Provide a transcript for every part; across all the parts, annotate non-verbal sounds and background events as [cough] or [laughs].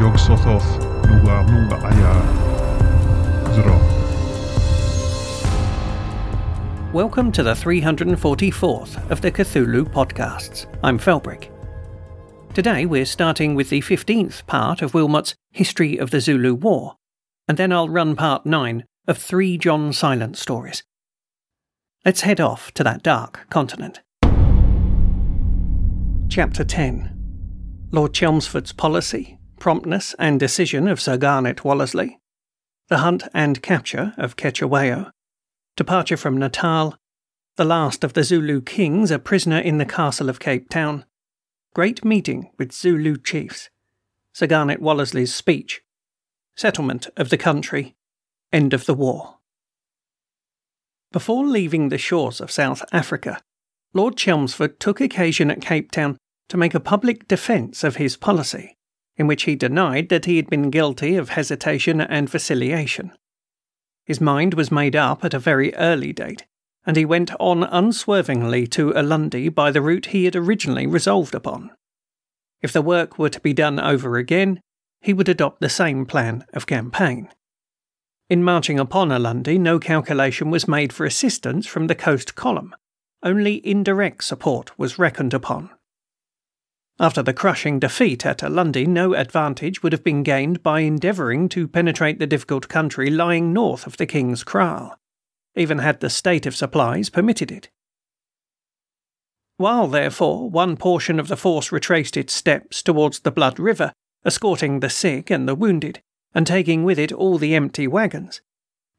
ugas, nuga nuga aja. Zro. Welcome to the 344th of the Cthulhu podcasts. I'm Felbrick. Today we're starting with the 15th part of Wilmot's History of the Zulu War, and then I'll run part 9 of three John Silence stories. Let's head off to that dark continent. Chapter 10 Lord Chelmsford's Policy, Promptness and Decision of Sir Garnet Wolseley, The Hunt and Capture of Cetewayo, Departure from Natal, The Last of the Zulu Kings a prisoner in the Castle of Cape Town, Great Meeting with Zulu Chiefs, Sir Garnet Wolseley's Speech, Settlement of the Country, End of the War. Before leaving the shores of South Africa, Lord Chelmsford took occasion at Cape Town to make a public defence of his policy, in which he denied that he had been guilty of hesitation and vacillation. His mind was made up at a very early date, and he went on unswervingly to Ulundi by the route he had originally resolved upon. If the work were to be done over again, he would adopt the same plan of campaign. In marching upon Ulundi, no calculation was made for assistance from the coast column, only indirect support was reckoned upon. After the crushing defeat at Ulundi, no advantage would have been gained by endeavouring to penetrate the difficult country lying north of the King's Kraal even had the state of supplies permitted it. While, therefore, one portion of the force retraced its steps towards the Blood River, escorting the sick and the wounded, and taking with it all the empty wagons,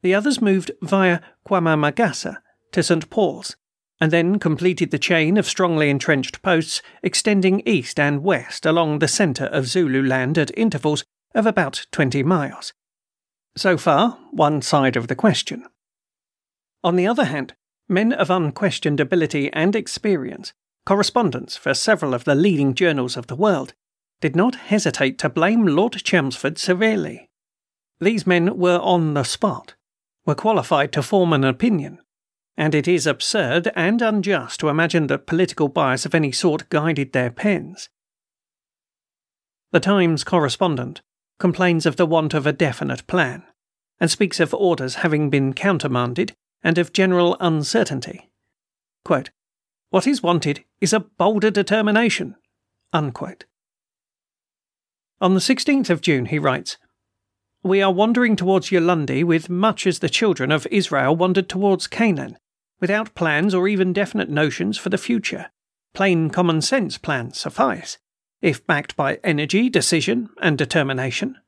the others moved via Kwaamagasa to St. Paul's, and then completed the chain of strongly entrenched posts extending east and west along the centre of Zululand at intervals of about twenty miles. So far, one side of the question. On the other hand, men of unquestioned ability and experience, correspondents for several of the leading journals of the world, did not hesitate to blame Lord Chelmsford severely. These men were on the spot, were qualified to form an opinion, and it is absurd and unjust to imagine that political bias of any sort guided their pens. The Times correspondent complains of the want of a definite plan, and speaks of orders having been countermanded and of general uncertainty. Quote, what is wanted is a bolder determination. Unquote. On the 16th of June, he writes, We are wandering towards Ulundi with much as the children of Israel wandered towards Canaan, without plans or even definite notions for the future. Plain common sense plans suffice, if backed by energy, decision, and determination.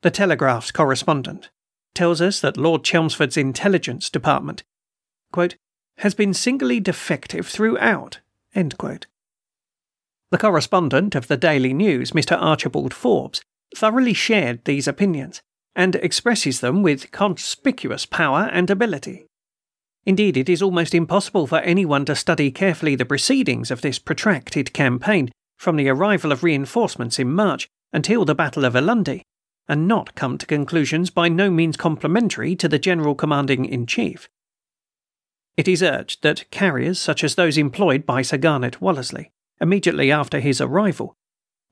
The Telegraph's correspondent tells us that Lord Chelmsford's intelligence department quote, has been singularly defective throughout. The correspondent of the Daily News, Mr. Archibald Forbes, thoroughly shared these opinions and expresses them with conspicuous power and ability. Indeed, it is almost impossible for anyone to study carefully the proceedings of this protracted campaign from the arrival of reinforcements in March until the Battle of Ulundi and not come to conclusions by no means complimentary to the General Commanding in Chief. It is urged that carriers such as those employed by Sir Garnet Wolseley immediately after his arrival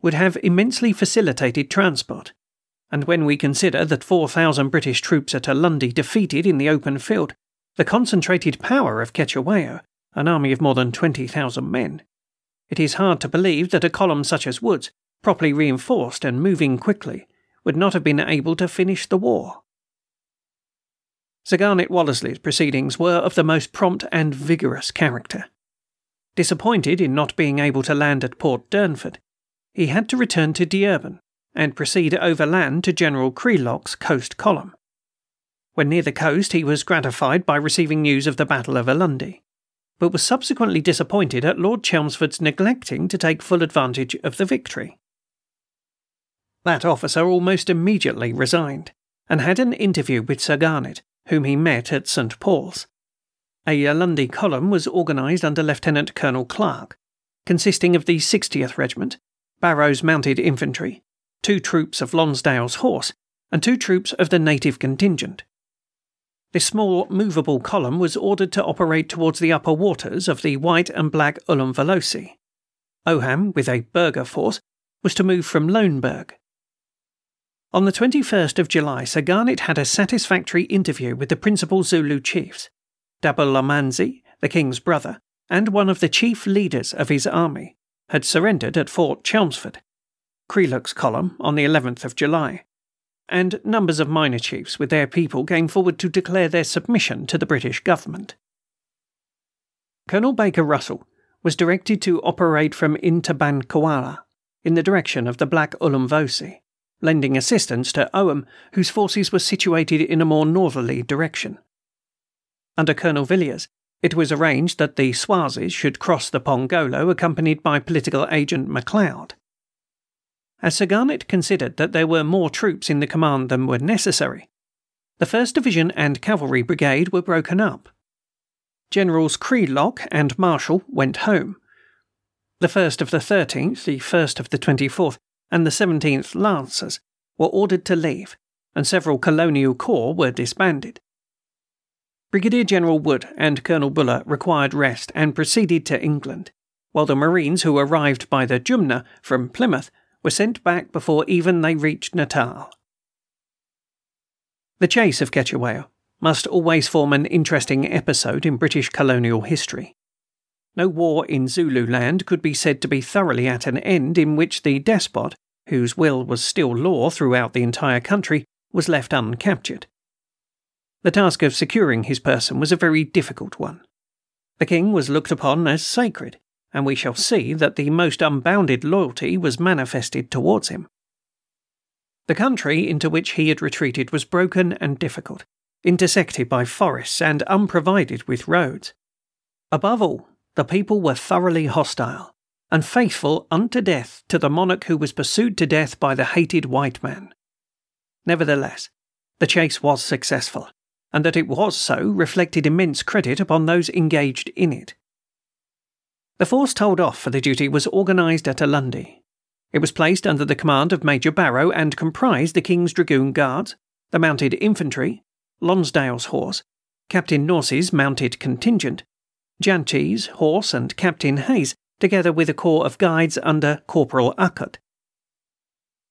would have immensely facilitated transport, and when we consider that 4,000 British troops at Ulundi defeated in the open field the concentrated power of Cetewayo, an army of more than 20,000 men, it is hard to believe that a column such as Wood's, properly reinforced and moving quickly, would not have been able to finish the war. Sir Garnet Wolseley's proceedings were of the most prompt and vigorous character. Disappointed in not being able to land at Port Durnford, he had to return to Dieurban and proceed overland to General Crealock's coast column. When near the coast, he was gratified by receiving news of the Battle of Ulundi, but was subsequently disappointed at Lord Chelmsford's neglecting to take full advantage of the victory. That officer almost immediately resigned, and had an interview with Sir Garnet, whom he met at St. Paul's. A Ulundi column was organised under Lieutenant Colonel Clark, consisting of the 60th Regiment, Barrow's Mounted Infantry, two troops of Lonsdale's horse, and two troops of the native contingent. This small, movable column was ordered to operate towards the upper waters of the White and Black Ullum. Oham, with a Berger force, was to move from Luneberg. On the 21st of July, Sir Garnet had a satisfactory interview with the principal Zulu chiefs, Dabulamanzi, the king's brother, and one of the chief leaders of his army, had surrendered at Fort Chelmsford, Crealock's column, on the 11th of July, and numbers of minor chiefs with their people came forward to declare their submission to the British government. Colonel Baker Russell was directed to operate from Intabankawala in the direction of the Black Ulumvosi, lending assistance to Oham, whose forces were situated in a more northerly direction. Under Colonel Villiers, it was arranged that the Swazis should cross the Pongolo accompanied by political agent MacLeod. As Sir Garnet considered that there were more troops in the command than were necessary, the 1st Division and Cavalry Brigade were broken up. Generals Crealock and Marshall went home. The 1st of the 13th, the 1st of the 24th, and the 17th Lancers were ordered to leave, and several colonial corps were disbanded. Brigadier General Wood and Colonel Buller required rest and proceeded to England, while the Marines who arrived by the Jumna from Plymouth were sent back before even they reached Natal. The chase of Cetewayo must always form an interesting episode in British colonial history. No war in Zululand could be said to be thoroughly at an end in which the despot, whose will was still law throughout the entire country, was left uncaptured. The task of securing his person was a very difficult one. The king was looked upon as sacred, and we shall see that the most unbounded loyalty was manifested towards him. The country into which he had retreated was broken and difficult, intersected by forests and unprovided with roads. Above all, the people were thoroughly hostile, and faithful unto death to the monarch who was pursued to death by the hated white man. Nevertheless, the chase was successful, and that it was so reflected immense credit upon those engaged in it. The force told off for the duty was organised at Ulundi. It was placed under the command of Major Barrow and comprised the King's Dragoon Guards, the Mounted Infantry, Lonsdale's horse, Captain Norse's mounted contingent, Jantji's horse, and Captain Hayes, together with a corps of guides under Corporal Uckott.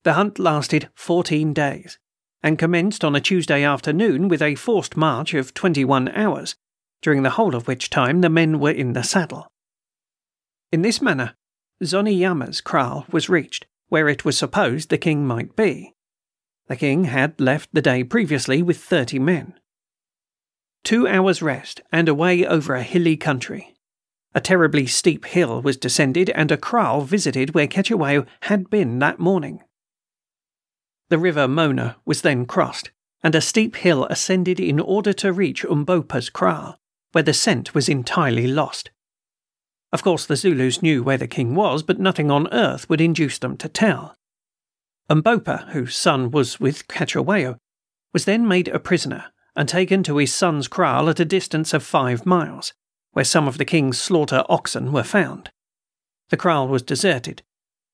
The hunt lasted 14 days and commenced on a Tuesday afternoon with a forced march of 21 hours, during the whole of which time the men were in the saddle. In this manner, Zoneyama's kraal was reached, where it was supposed the king might be. The king had left the day previously with thirty men. Two hours' rest, and away over a hilly country. A terribly steep hill was descended, and a kraal visited where Cetewayo had been that morning. The river Mona was then crossed, and a steep hill ascended in order to reach Umbopa's kraal, where the scent was entirely lost. Of course, the Zulus knew where the king was, but nothing on earth would induce them to tell. Umbopa, whose son was with Cetewayo, was then made a prisoner and taken to his son's kraal at a distance of five miles, where some of the king's slaughter oxen were found. The kraal was deserted,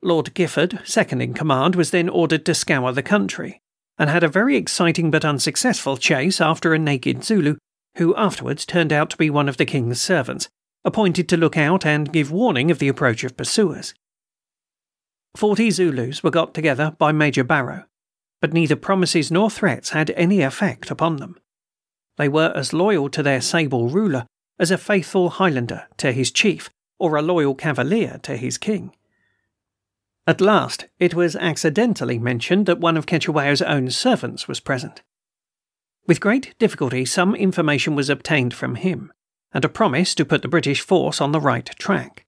Lord Gifford, second in command, was then ordered to scour the country, and had a very exciting but unsuccessful chase after a naked Zulu, who afterwards turned out to be one of the king's servants, appointed to look out and give warning of the approach of pursuers. Forty Zulus were got together by Major Barrow, but neither promises nor threats had any effect upon them. They were as loyal to their sable ruler as a faithful Highlander to his chief, or a loyal cavalier to his king. At last, it was accidentally mentioned that one of Cetewayo's own servants was present. With great difficulty, some information was obtained from him, and a promise to put the British force on the right track.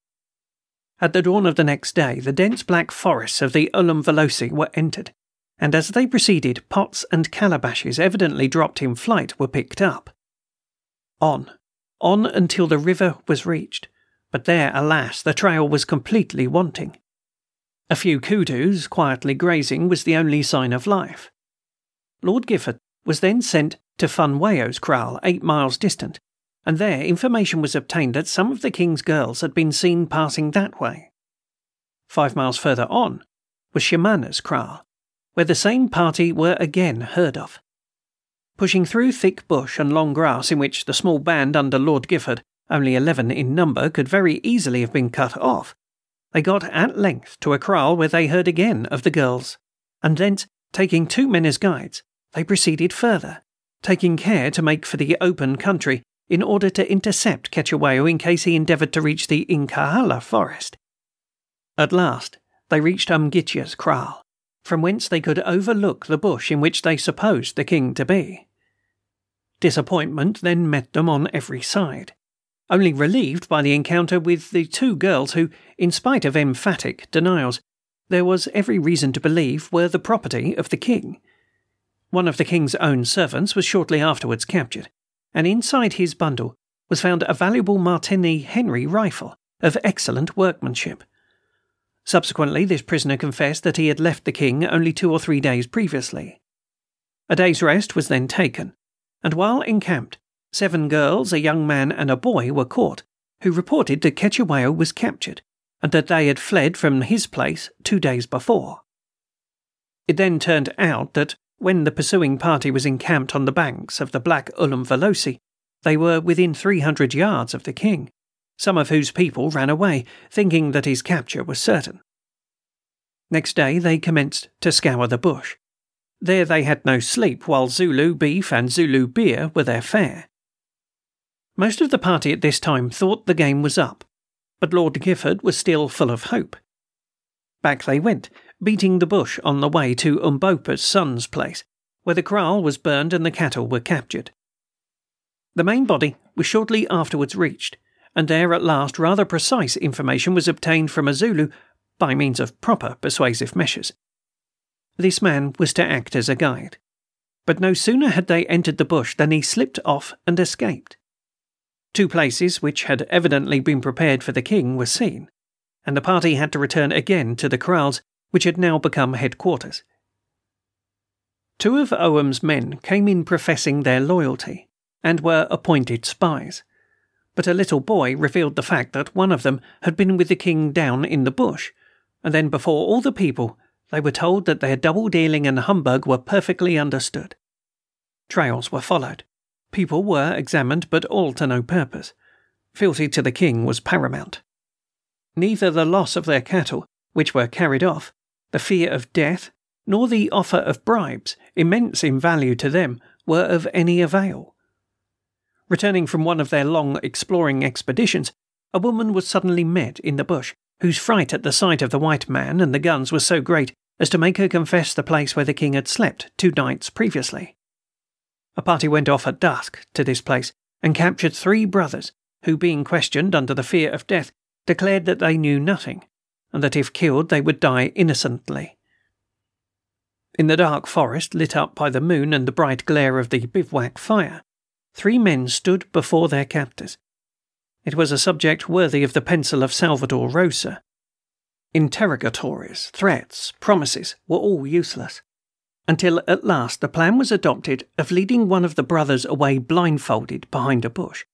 At the dawn of the next day, the dense black forests of the Ullum Veloci were entered, and as they proceeded, pots and calabashes evidently dropped in flight were picked up. On, on until the river was reached, but there, alas, the trail was completely wanting. A few koodoos quietly grazing was the only sign of life. Lord Gifford was then sent to Funwayo's kraal, eight miles distant, and there information was obtained that some of the king's girls had been seen passing that way. Five miles further on was Shimana's kraal, where the same party were again heard of. Pushing through thick bush and long grass in which the small band under Lord Gifford, only eleven in number, could very easily have been cut off, they got at length to a kraal where they heard again of the girls, and thence, taking two men as guides, they proceeded further, taking care to make for the open country in order to intercept Cetewayo in case he endeavoured to reach the Inkahala forest. At last, they reached Umgitya's kraal, from whence they could overlook the bush in which they supposed the king to be. Disappointment then met them on every side, only relieved by the encounter with the two girls who, in spite of emphatic denials, there was every reason to believe were the property of the king. One of the king's own servants was shortly afterwards captured, and inside his bundle was found a valuable Martini Henry rifle of excellent workmanship. Subsequently, this prisoner confessed that he had left the king only two or three days previously. A day's rest was then taken, and while encamped, seven girls, a young man, and a boy were caught, who reported that Cetewayo was captured and that they had fled from his place two days before. It then turned out that when the pursuing party was encamped on the banks of the Black Ulumvelosi, they were within 300 yards of the king, some of whose people ran away, thinking that his capture was certain. Next day they commenced to scour the bush. There they had no sleep, while Zulu beef and Zulu beer were their fare. Most of the party at this time thought the game was up, but Lord Gifford was still full of hope. Back they went, beating the bush on the way to Umbopa's son's place, where the kraal was burned and the cattle were captured. The main body was shortly afterwards reached, and there at last rather precise information was obtained from a Zulu by means of proper persuasive measures. This man was to act as a guide. But no sooner had they entered the bush than he slipped off and escaped. Two places which had evidently been prepared for the king were seen, and the party had to return again to the kraals which had now become headquarters. Two of Oham's men came in professing their loyalty, and were appointed spies. But a little boy revealed the fact that one of them had been with the king down in the bush, and then before all the people they were told that their double dealing and humbug were perfectly understood. Trails were followed. People were examined, but all to no purpose. Fealty to the king was paramount. Neither the loss of their cattle, which were carried off, the fear of death, nor the offer of bribes, immense in value to them, were of any avail. Returning from one of their long exploring expeditions, a woman was suddenly met in the bush, whose fright at the sight of the white man and the guns was so great as to make her confess the place where the king had slept two nights previously. A party went off at dusk to this place and captured three brothers, who, being questioned under the fear of death, declared that they knew nothing and that if killed they would die innocently. In the dark forest, lit up by the moon and the bright glare of the bivouac fire, three men stood before their captors. It was a subject worthy of the pencil of Salvator Rosa. Interrogatories, threats, promises were all useless, until at last the plan was adopted of leading one of the brothers away blindfolded behind a bush,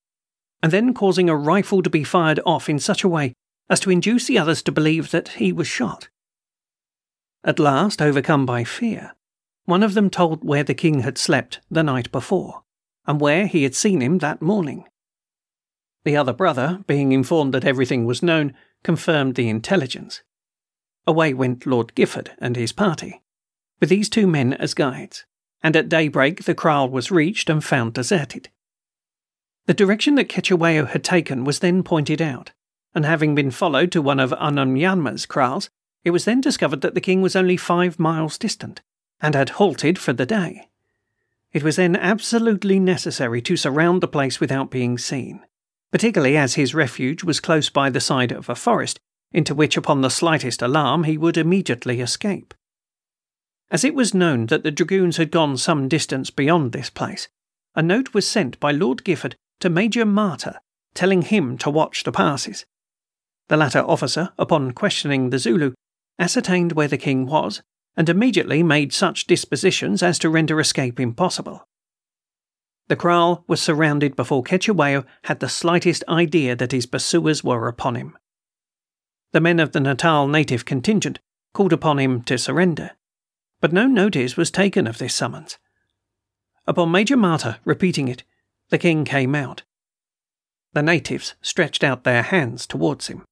and then causing a rifle to be fired off in such a way as to induce the others to believe that he was shot. At last, overcome by fear, one of them told where the king had slept the night before, and where he had seen him that morning. The other brother, being informed that everything was known, confirmed the intelligence. Away went Lord Gifford and his party, with these two men as guides, and at daybreak the kraal was reached and found deserted. The direction that Cetewayo had taken was then pointed out, and having been followed to one of Anunyanma's kraals, it was then discovered that the king was only five miles distant, and had halted for the day. It was then absolutely necessary to surround the place without being seen, particularly as his refuge was close by the side of a forest, into which, upon the slightest alarm, he would immediately escape. As it was known that the dragoons had gone some distance beyond this place, a note was sent by Lord Gifford to Major Marter, telling him to watch the passes. The latter officer, upon questioning the Zulu, ascertained where the king was, and immediately made such dispositions as to render escape impossible. The kraal was surrounded before Cetewayo had the slightest idea that his pursuers were upon him. The men of the Natal native contingent called upon him to surrender, but no notice was taken of this summons. Upon Major Marter repeating it, the king came out. The natives stretched out their hands towards him,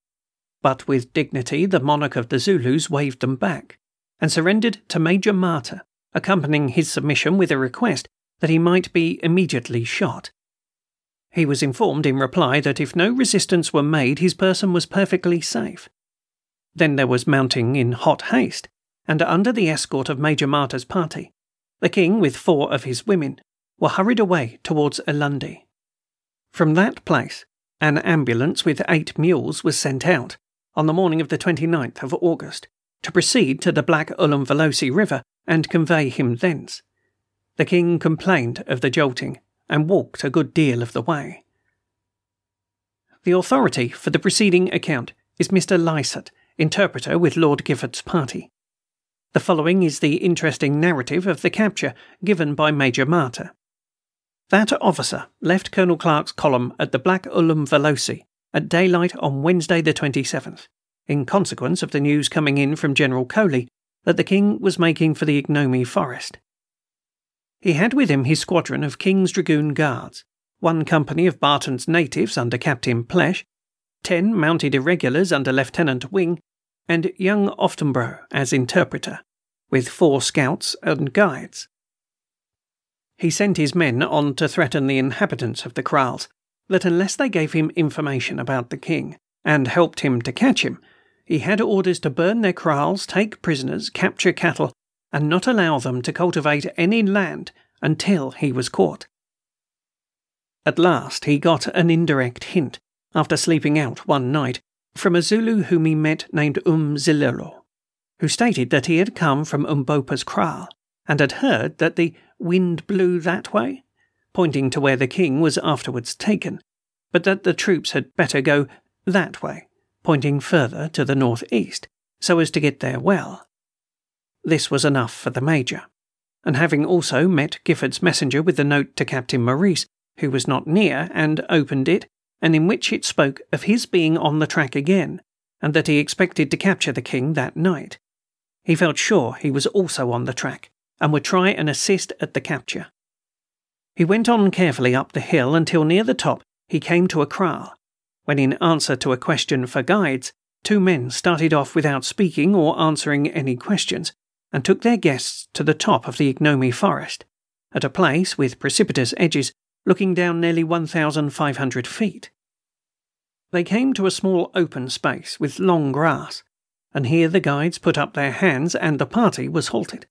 but with dignity the monarch of the Zulus waved them back and surrendered to Major Marter, accompanying his submission with a request that he might be immediately shot. He was informed in reply that if no resistance were made, his person was perfectly safe. Then there was mounting in hot haste, and under the escort of Major Marter's party, the king, with four of his women, were hurried away towards Ulundi. From that place, an ambulance with eight mules was sent out on the morning of the 29th of August to proceed to the Black Ulumvelosi River and convey him thence. The king complained of the jolting and walked a good deal of the way. The authority for the preceding account is Mr. Lysett, interpreter with Lord Gifford's party. The following is the interesting narrative of the capture given by Major Marter. That officer left Colonel Clark's column at the Black Ulumvelosi at daylight on Wednesday the 27th, in consequence of the news coming in from General Colley that the King was making for the Ignomi Forest. He had with him his squadron of King's Dragoon Guards, one company of Barton's natives under Captain Plesh, ten mounted irregulars under Lieutenant Wing, and young Oftebro as interpreter, with four scouts and guides. He sent his men on to threaten the inhabitants of the kraals that unless they gave him information about the king and helped him to catch him, he had orders to burn their kraals, take prisoners, capture cattle, and not allow them to cultivate any land until he was caught. At last he got an indirect hint, after sleeping out one night, from a Zulu whom he met named Umzililo, who stated that he had come from Umbopa's kraal and had heard that the wind blew that way, pointing to where the king was afterwards taken, but that the troops had better go that way, pointing further to the northeast, so as to get there well. This was enough for the Major, and having also met Gifford's messenger with the note to Captain Maurice, who was not near, and opened it, and in which it spoke of his being on the track again, and that he expected to capture the king that night, he felt sure he was also on the track, and would try and assist at the capture. He went on carefully up the hill until near the top he came to a kraal, when, in answer to a question for guides, two men started off without speaking or answering any questions, and took their guests to the top of the Ignomi forest, at a place with precipitous edges looking down nearly 1,500 feet. They came to a small open space with long grass, and here the guides put up their hands and the party was halted.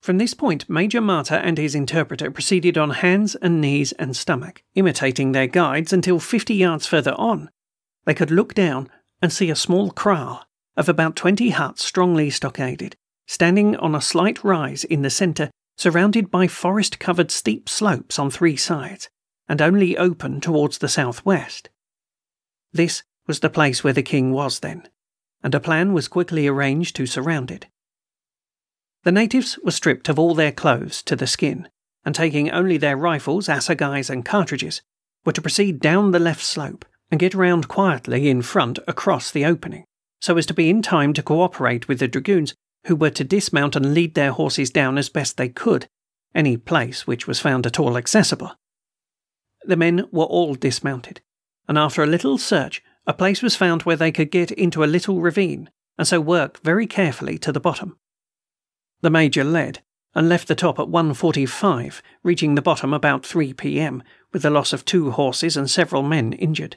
From this point, Major Marter and his interpreter proceeded on hands and knees and stomach, imitating their guides until 50 yards further on, they could look down and see a small kraal of about 20 huts strongly stockaded, standing on a slight rise in the centre, surrounded by forest covered steep slopes on three sides, and only open towards the southwest. This was the place where the king was then, and a plan was quickly arranged to surround it. The natives were stripped of all their clothes to the skin, and taking only their rifles, assegais, and cartridges, were to proceed down the left slope and get round quietly in front across the opening, so as to be in time to cooperate with the dragoons who were to dismount and lead their horses down as best they could, any place which was found at all accessible. The men were all dismounted, and after a little search, a place was found where they could get into a little ravine, and so work very carefully to the bottom. The Major led, and left the top at 1.45, reaching the bottom about 3 p.m., with the loss of two horses and several men injured.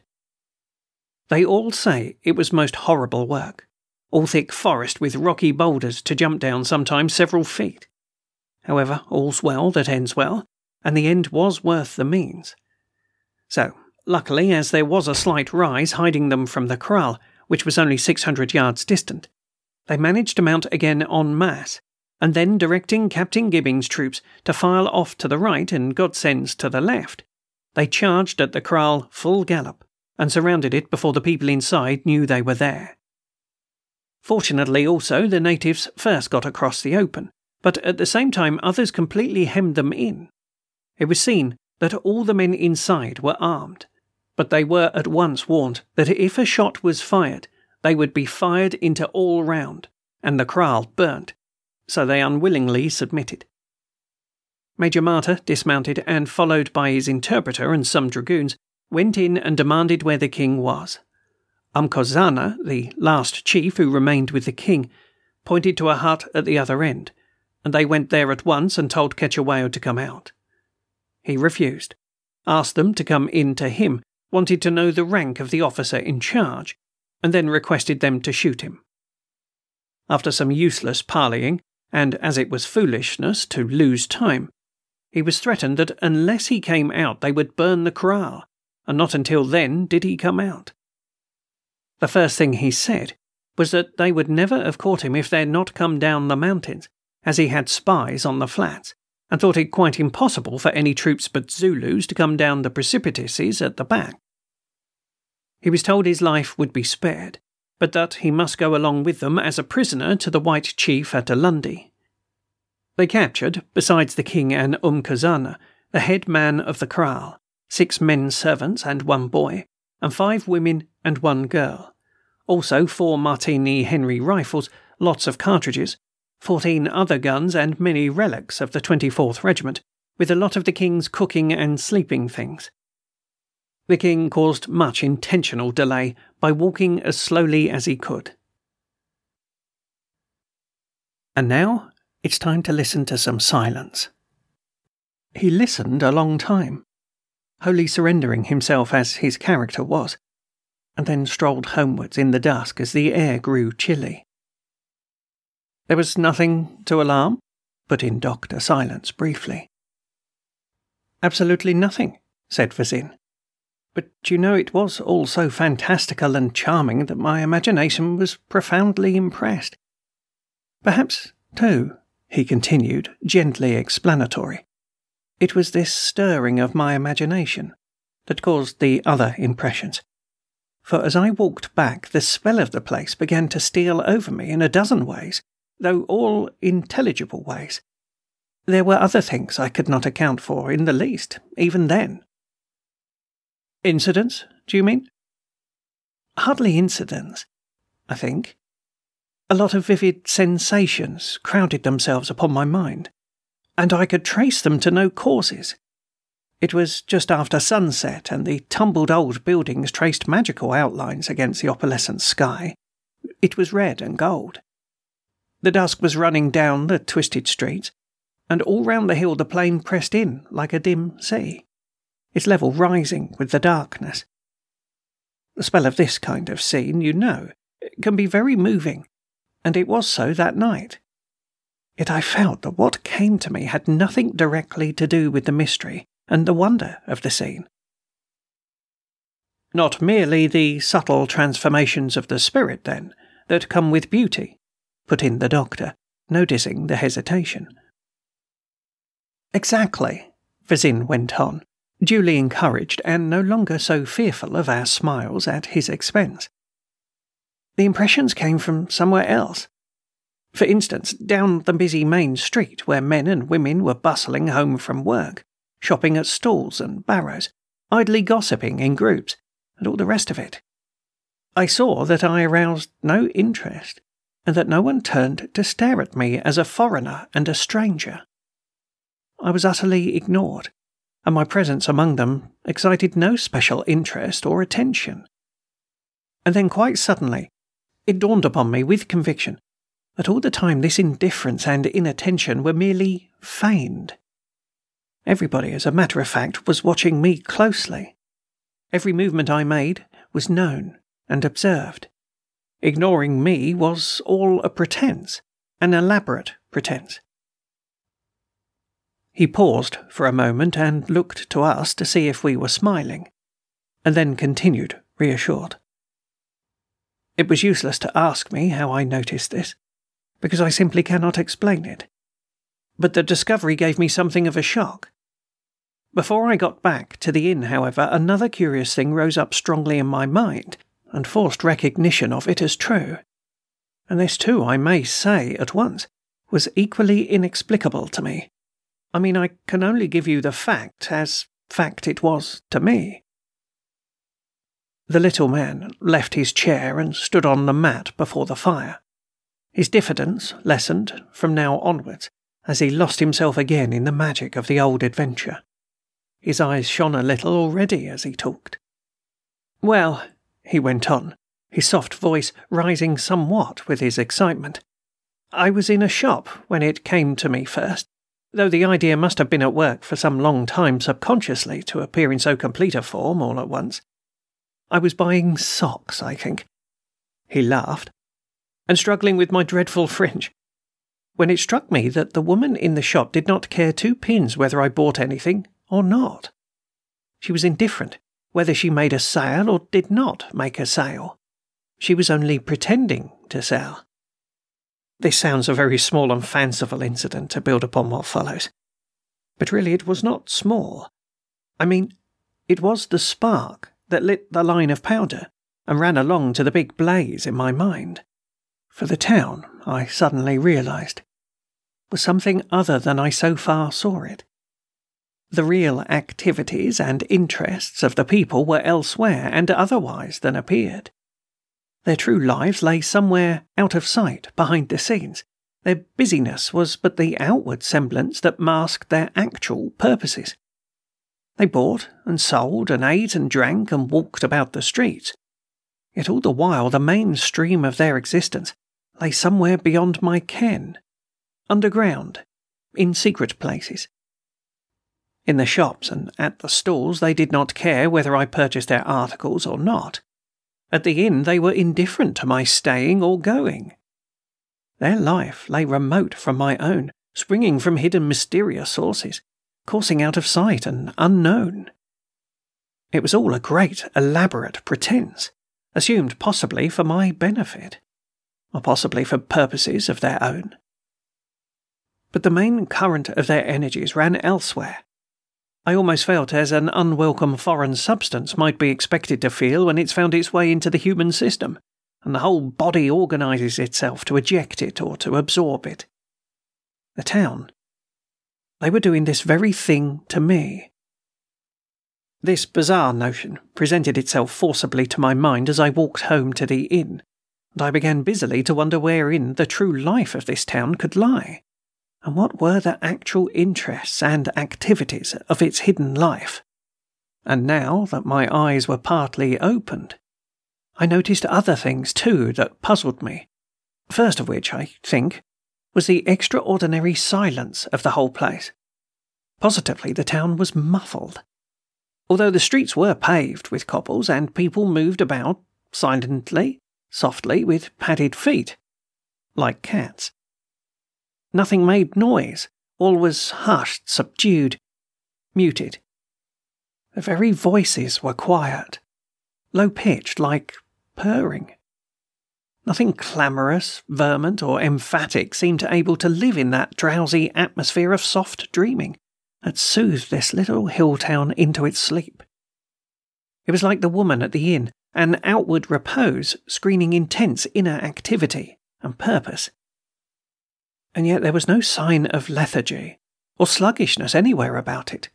They all say it was most horrible work all thick forest with rocky boulders to jump down sometimes several feet. However, all's well that ends well, and the end was worth the means. So, luckily, as there was a slight rise hiding them from the kraal, which was only 600 yards distant, they managed to mount again en masse, and then directing Captain Gibbing's troops to file off to the right and Godsend's to the left, they charged at the kraal full gallop and surrounded it before the people inside knew they were there. Fortunately, also, the natives first got across the open, but at the same time others completely hemmed them in. It was seen that all the men inside were armed, but they were at once warned that if a shot was fired, they would be fired into all round, and the kraal burnt, so they unwillingly submitted. Major Marter, dismounted and followed by his interpreter and some dragoons, went in and demanded where the king was. Umkozana, the last chief who remained with the king, pointed to a hut at the other end, and they went there at once and told Cetewayo to come out. He refused, asked them to come in to him, wanted to know the rank of the officer in charge, and then requested them to shoot him. After some useless parleying, and as it was foolishness to lose time, he was threatened that unless he came out they would burn the kraal, and not until then did he come out. The first thing he said was that they would never have caught him if they had not come down the mountains, as he had spies on the flats, and thought it quite impossible for any troops but Zulus to come down the precipices at the back. He was told his life would be spared, but that he must go along with them as a prisoner to the White Chief at Ulundi. They captured, besides the king and Umkazana, the head man of the kraal, six men servants and one boy, and five women and one girl. Also four Martini Henry rifles, lots of cartridges, fourteen other guns, and many relics of the 24th Regiment, with a lot of the king's cooking and sleeping things. The king caused much intentional delay by walking as slowly as he could. And now it's time to listen to some silence. He listened a long time, wholly surrendering himself as his character was, and then strolled homewards in the dusk as the air grew chilly. There was nothing to alarm, put in Dr. Silence briefly. Absolutely nothing, said Vezin. But you know it was all so fantastical and charming that my imagination was profoundly impressed. Perhaps, too, he continued, gently explanatory, it was this stirring of my imagination that caused the other impressions. For as I walked back, the spell of the place began to steal over me in a dozen ways, though all intelligible ways. There were other things I could not account for in the least, even then. Incidents, do you mean? Hardly incidents, I think. A lot of vivid sensations crowded themselves upon my mind and I could trace them to no causes. It was just after sunset, and the tumbled old buildings traced magical outlines against the opalescent sky. It was red and gold. The dusk was running down the twisted streets, and all round the hill the plain pressed in like a dim sea, its level rising with the darkness. The spell of this kind of scene, you know, can be very moving, and it was so that night. Yet I felt that what came to me had nothing directly to do with the mystery and the wonder of the scene. Not merely the subtle transformations of the spirit, then, that come with beauty, put in the doctor, noticing the hesitation. Exactly, Vezin went on, duly encouraged and no longer so fearful of our smiles at his expense. The impressions came from somewhere else, for instance, down the busy main street where men and women were bustling home from work, shopping at stalls and barrows, idly gossiping in groups, and all the rest of it. I saw that I aroused no interest, and that no one turned to stare at me as a foreigner and a stranger. I was utterly ignored, and my presence among them excited no special interest or attention. And then, quite suddenly, it dawned upon me with conviction that all the time this indifference and inattention were merely feigned. Everybody, as a matter of fact, was watching me closely. Every movement I made was known and observed. Ignoring me was all a pretense, an elaborate pretense. He paused for a moment and looked to us to see if we were smiling, and then continued, reassured. It was useless to ask me how I noticed this because I simply cannot explain it. But the discovery gave me something of a shock. Before I got back to the inn, however, another curious thing rose up strongly in my mind and forced recognition of it as true. And this, too, I may say at once, was equally inexplicable to me. I mean, I can only give you the fact as fact it was to me. The little man left his chair and stood on the mat before the fire. His diffidence lessened from now onwards, as he lost himself again in the magic of the old adventure. His eyes shone a little already as he talked. Well, he went on, his soft voice rising somewhat with his excitement. I was in a shop when it came to me first, though the idea must have been at work for some long time subconsciously to appear in so complete a form all at once. I was buying socks, I think. He laughed, and struggling with my dreadful [laughs] fringe, when it struck me that the woman in the shop did not care two pins whether I bought anything or not. She was indifferent whether she made a sale or did not make a sale. She was only pretending to sell. This sounds a very small and fanciful incident to build upon what follows. But really, it was not small. I mean, it was the spark that lit the line of powder and ran along to the big blaze in my mind. For the town, I suddenly realized, was something other than I so far saw it. The real activities and interests of the people were elsewhere and otherwise than appeared. Their true lives lay somewhere out of sight, behind the scenes. Their busyness was but the outward semblance that masked their actual purposes. They bought and sold and ate and drank and walked about the streets. Yet all the while the main stream of their existence lay somewhere beyond my ken, underground, in secret places. In the shops and at the stalls, they did not care whether I purchased their articles or not. At the inn, they were indifferent to my staying or going. Their life lay remote from my own, springing from hidden mysterious sources, coursing out of sight and unknown. It was all a great, elaborate pretense, assumed possibly for my benefit, or possibly for purposes of their own. But the main current of their energies ran elsewhere, I almost felt as an unwelcome foreign substance might be expected to feel when it's found its way into the human system, and the whole body organizes itself to eject it or to absorb it. The town. They were doing this very thing to me. This bizarre notion presented itself forcibly to my mind as I walked home to the inn, and I began busily to wonder wherein the true life of this town could lie and what were the actual interests and activities of its hidden life. And now that my eyes were partly opened, I noticed other things too that puzzled me. First of which, I think, was the extraordinary silence of the whole place. Positively, the town was muffled. Although the streets were paved with cobbles and people moved about silently, softly, with padded feet, like cats. Nothing made noise. All was hushed, subdued, muted. The very voices were quiet, low pitched, like purring. Nothing clamorous, vermont, or emphatic seemed able to live in that drowsy atmosphere of soft dreaming that soothed this little hill town into its sleep. It was like the woman at the inn, an outward repose screening intense inner activity and purpose and yet there was no sign of lethargy or sluggishness anywhere about it.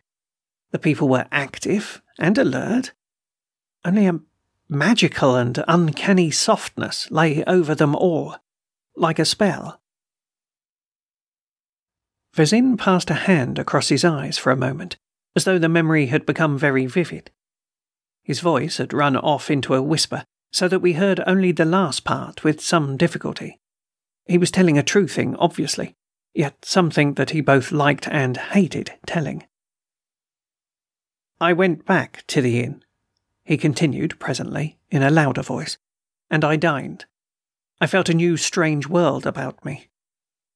The people were active and alert. Only a magical and uncanny softness lay over them all, like a spell. Vezin passed a hand across his eyes for a moment, as though the memory had become very vivid. His voice had run off into a whisper, so that we heard only the last part with some difficulty. He was telling a true thing, obviously, yet something that he both liked and hated telling. I went back to the inn, he continued presently, in a louder voice, and I dined. I felt a new strange world about me.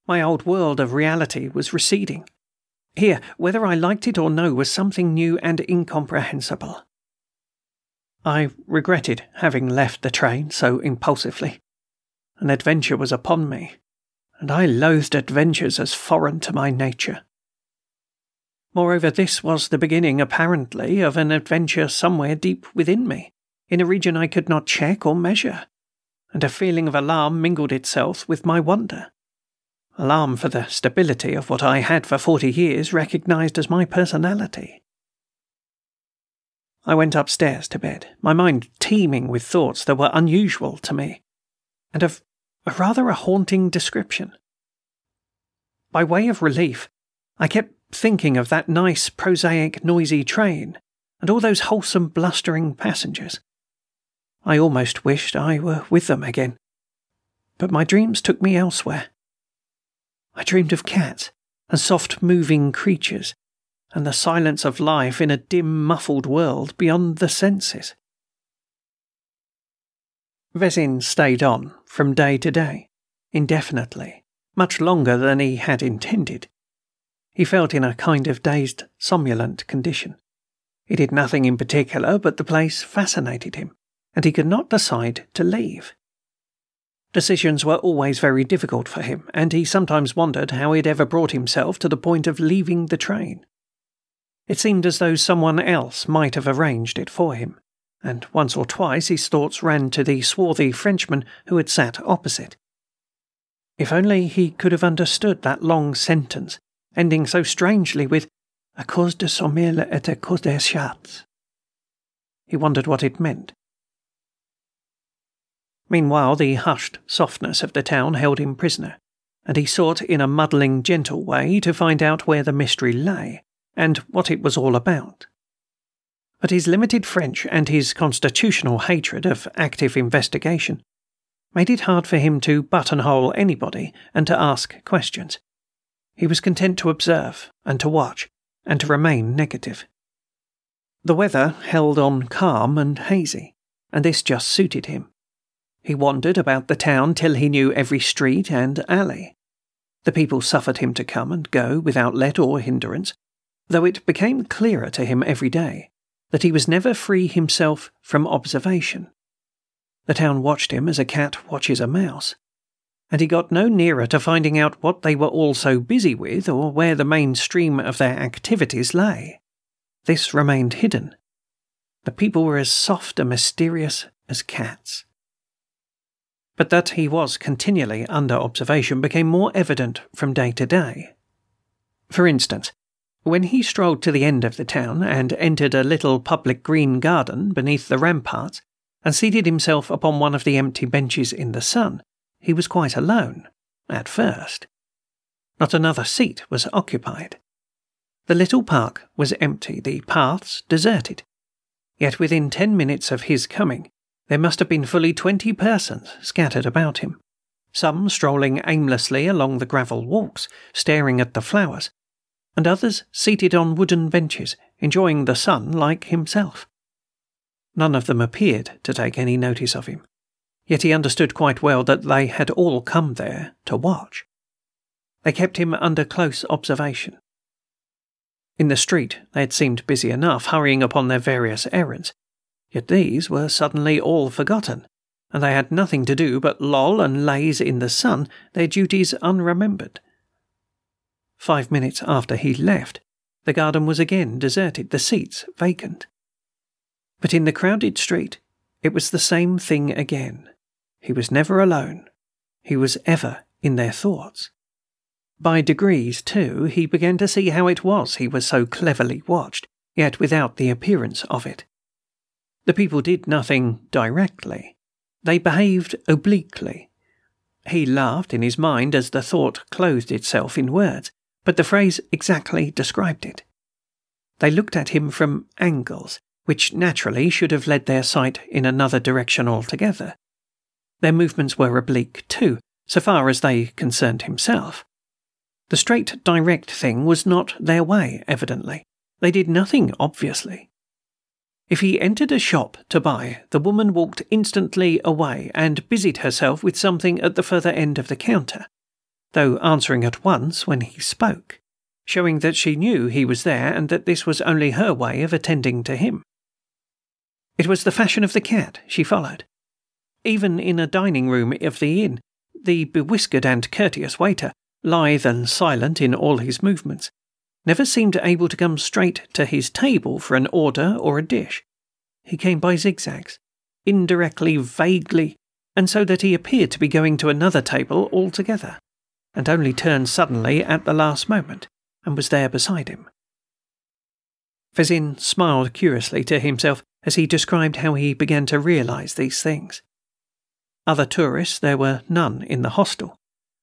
My old world of reality was receding. Here, whether I liked it or no, was something new and incomprehensible. I regretted having left the train so impulsively. An adventure was upon me, and I loathed adventures as foreign to my nature. Moreover, this was the beginning, apparently, of an adventure somewhere deep within me, in a region I could not check or measure, and a feeling of alarm mingled itself with my wonder. Alarm for the stability of what I had for forty years recognized as my personality. I went upstairs to bed, my mind teeming with thoughts that were unusual to me, and of a rather a haunting description. by way of relief, I kept thinking of that nice, prosaic, noisy train and all those wholesome, blustering passengers. I almost wished I were with them again. But my dreams took me elsewhere. I dreamed of cats and soft moving creatures and the silence of life in a dim, muffled world beyond the senses. Vezin stayed on from day to day, indefinitely, much longer than he had intended. He felt in a kind of dazed, somnolent condition. He did nothing in particular, but the place fascinated him, and he could not decide to leave. Decisions were always very difficult for him, and he sometimes wondered how he had ever brought himself to the point of leaving the train. It seemed as though someone else might have arranged it for him, and once or twice his thoughts ran to the swarthy Frenchman who had sat opposite. If only he could have understood that long sentence, ending so strangely with a cause de sommeil et a cause des chats. He wondered what it meant. Meanwhile, the hushed softness of the town held him prisoner, and he sought in a muddling, gentle way to find out where the mystery lay and what it was all about. But his limited French and his constitutional hatred of active investigation made it hard for him to buttonhole anybody and to ask questions. He was content to observe and to watch and to remain negative. The weather held on calm and hazy, and this just suited him. He wandered about the town till he knew every street and alley. The people suffered him to come and go without let or hindrance, though it became clearer to him every day that he was never free himself from observation. The town watched him as a cat watches a mouse, and he got no nearer to finding out what they were all so busy with or where the main stream of their activities lay. This remained hidden. The people were as soft and mysterious as cats. But that he was continually under observation became more evident from day to day. For instance, when he strolled to the end of the town and entered a little public green garden beneath the ramparts and seated himself upon one of the empty benches in the sun, he was quite alone, at first. Not another seat was occupied. The little park was empty, the paths deserted. Yet within ten minutes of his coming, there must have been fully twenty persons scattered about him, some strolling aimlessly along the gravel walks, staring at the flowers, and others seated on wooden benches, enjoying the sun like himself. None of them appeared to take any notice of him, yet he understood quite well that they had all come there to watch. They kept him under close observation. In the street, they had seemed busy enough, hurrying upon their various errands, yet these were suddenly all forgotten, and they had nothing to do but loll and laze in the sun, their duties unremembered. Five minutes after he left, the garden was again deserted, the seats vacant. But in the crowded street, it was the same thing again. He was never alone. He was ever in their thoughts. By degrees, too, he began to see how it was he was so cleverly watched, yet without the appearance of it. The people did nothing directly. They behaved obliquely. He laughed in his mind as the thought clothed itself in words, but the phrase exactly described it. They looked at him from angles, which naturally should have led their sight in another direction altogether. Their movements were oblique, too, so far as they concerned himself. The straight, direct thing was not their way, evidently. They did nothing, obviously. If he entered a shop to buy, the woman walked instantly away and busied herself with something at the further end of the counter though answering at once when he spoke, showing that she knew he was there and that this was only her way of attending to him. It was the fashion of the cat she followed. Even in a dining room of the inn, the bewhiskered and courteous waiter, lithe and silent in all his movements, never seemed able to come straight to his table for an order or a dish. He came by zigzags, indirectly, vaguely, and so that he appeared to be going to another table altogether and only turned suddenly at the last moment and was there beside him. Vezin smiled curiously to himself as he described how he began to realize these things. Other tourists there were none in the hostel,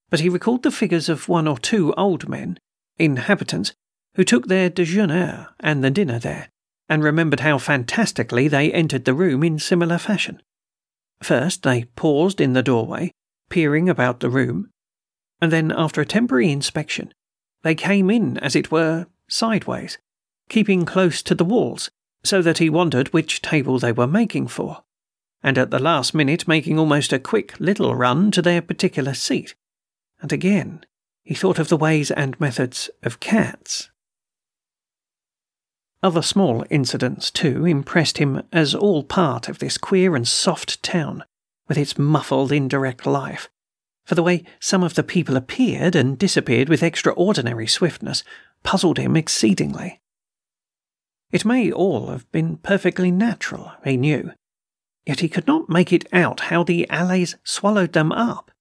but he recalled the figures of one or two old men, inhabitants, who took their déjeuner and the dinner there, and remembered how fantastically they entered the room in similar fashion. First, they paused in the doorway, peering about the room, and then, after a temporary inspection, they came in, as it were, sideways, keeping close to the walls, so that he wondered which table they were making for, and at the last minute making almost a quick little run to their particular seat. And again, he thought of the ways and methods of cats. Other small incidents, too, impressed him as all part of this queer and soft town, with its muffled, indirect life. For the way some of the people appeared and disappeared with extraordinary swiftness puzzled him exceedingly. It may all have been perfectly natural, he knew, yet he could not make it out how the alleys swallowed them up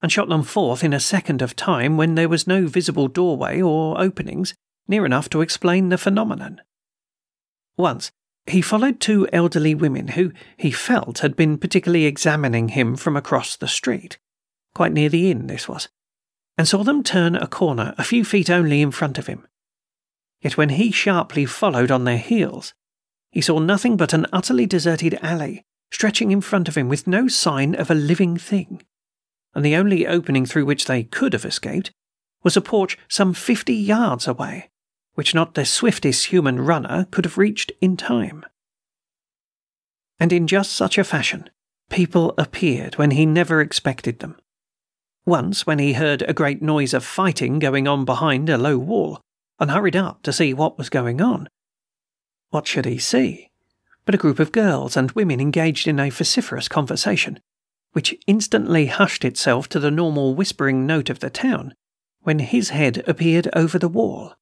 and shot them forth in a second of time when there was no visible doorway or openings near enough to explain the phenomenon. Once, he followed two elderly women who, he felt, had been particularly examining him from across the street. Quite near the inn, this was, and saw them turn a corner a few feet only in front of him. Yet when he sharply followed on their heels, he saw nothing but an utterly deserted alley stretching in front of him with no sign of a living thing, and the only opening through which they could have escaped was a porch some fifty yards away which not the swiftest human runner could have reached in time. And in just such a fashion, people appeared when he never expected them. Once, when he heard a great noise of fighting going on behind a low wall, and hurried up to see what was going on. What should he see? But a group of girls and women engaged in a vociferous conversation, which instantly hushed itself to the normal whispering note of the town when his head appeared over the wall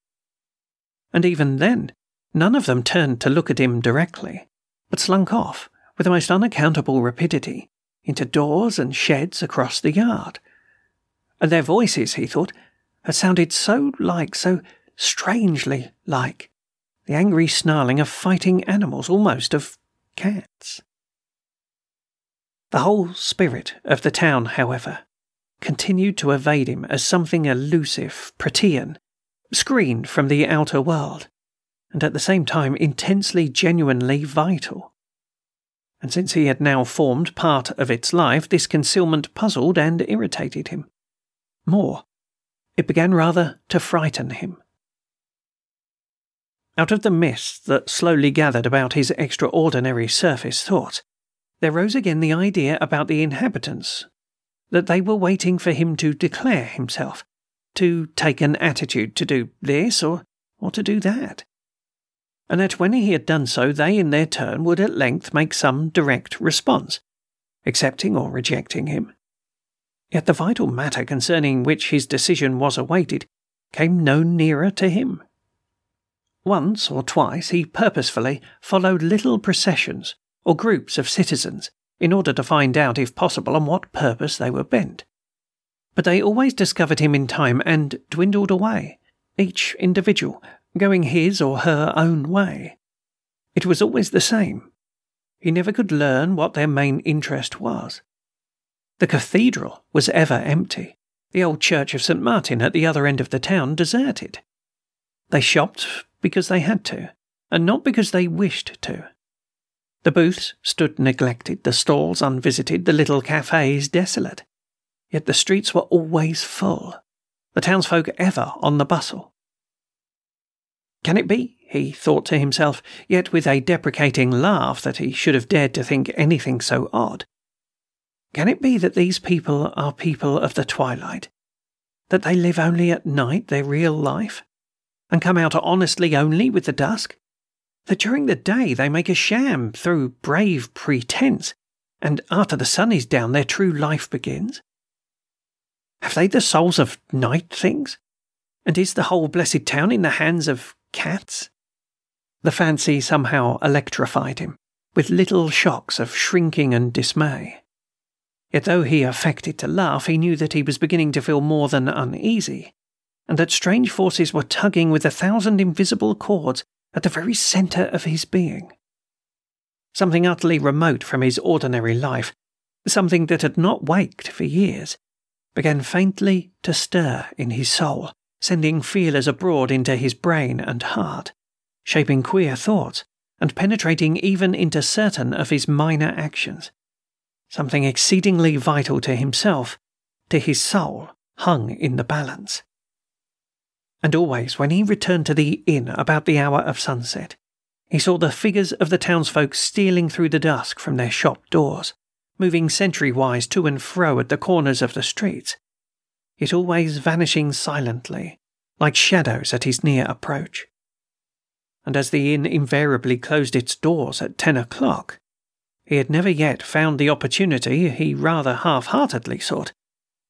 and even then, none of them turned to look at him directly, but slunk off with the most unaccountable rapidity into doors and sheds across the yard. And their voices, he thought, had sounded so like, so strangely like, the angry snarling of fighting animals, almost of cats. The whole spirit of the town, however, continued to evade him as something elusive, protean, screened from the outer world, and at the same time intensely, genuinely vital. And since he had now formed part of its life, this concealment puzzled and irritated him. More, it began rather to frighten him. Out of the mist that slowly gathered about his extraordinary surface thought, there rose again the idea about the inhabitants that they were waiting for him to declare himself, to take an attitude to do this or, or to do that. And that when he had done so, they in their turn would at length make some direct response, accepting or rejecting him. Yet the vital matter concerning which his decision was awaited came no nearer to him. Once or twice he purposefully followed little processions or groups of citizens in order to find out, if possible, on what purpose they were bent but they always discovered him in time and dwindled away, each individual going his or her own way. It was always the same. He never could learn what their main interest was. The cathedral was ever empty, the old church of St. Martin at the other end of the town deserted. They shopped because they had to, and not because they wished to. The booths stood neglected, the stalls unvisited, the little cafes desolate. Yet the streets were always full, the townsfolk ever on the bustle. Can it be, he thought to himself, yet with a deprecating laugh that he should have dared to think anything so odd? Can it be that these people are people of the twilight? That they live only at night their real life? And come out honestly only with the dusk? That during the day they make a sham through brave pretense, and after the sun is down their true life begins? Have they the souls of night things? And is the whole blessed town in the hands of cats? The fancy somehow electrified him, with little shocks of shrinking and dismay. Yet though he affected to laugh, he knew that he was beginning to feel more than uneasy, and that strange forces were tugging with a thousand invisible cords at the very centre of his being. Something utterly remote from his ordinary life, something that had not waked for years, began faintly to stir in his soul, sending feelers abroad into his brain and heart, shaping queer thoughts and penetrating even into certain of his minor actions. Something exceedingly vital to himself, to his soul, hung in the balance. And always, when he returned to the inn about the hour of sunset, he saw the figures of the townsfolk stealing through the dusk from their shop doors, moving sentry wise to and fro at the corners of the streets, yet always vanishing silently, like shadows at his near approach. And as the inn invariably closed its doors at ten o'clock, he had never yet found the opportunity he rather half heartedly sought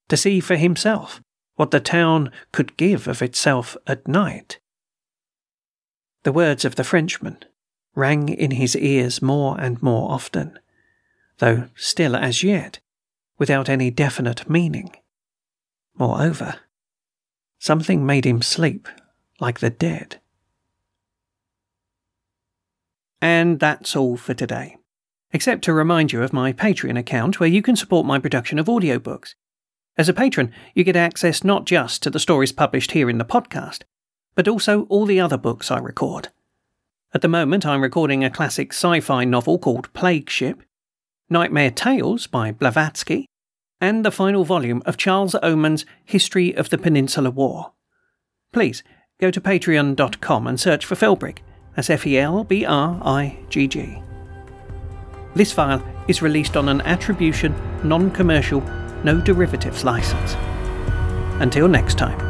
to see for himself what the town could give of itself at night. The words of the Frenchman rang in his ears more and more often, though still as yet without any definite meaning. Moreover, something made him sleep like the dead. And that's all for today. Except to remind you of my Patreon account where you can support my production of audiobooks. As a patron, you get access not just to the stories published here in the podcast, but also all the other books I record. At the moment, I'm recording a classic sci fi novel called Plague Ship, Nightmare Tales by Blavatsky, and the final volume of Charles Oman's History of the Peninsular War. Please go to patreon.com and search for Felbrigg. That's F E L B R I G G. This file is released on an attribution, non commercial, no derivatives license. Until next time.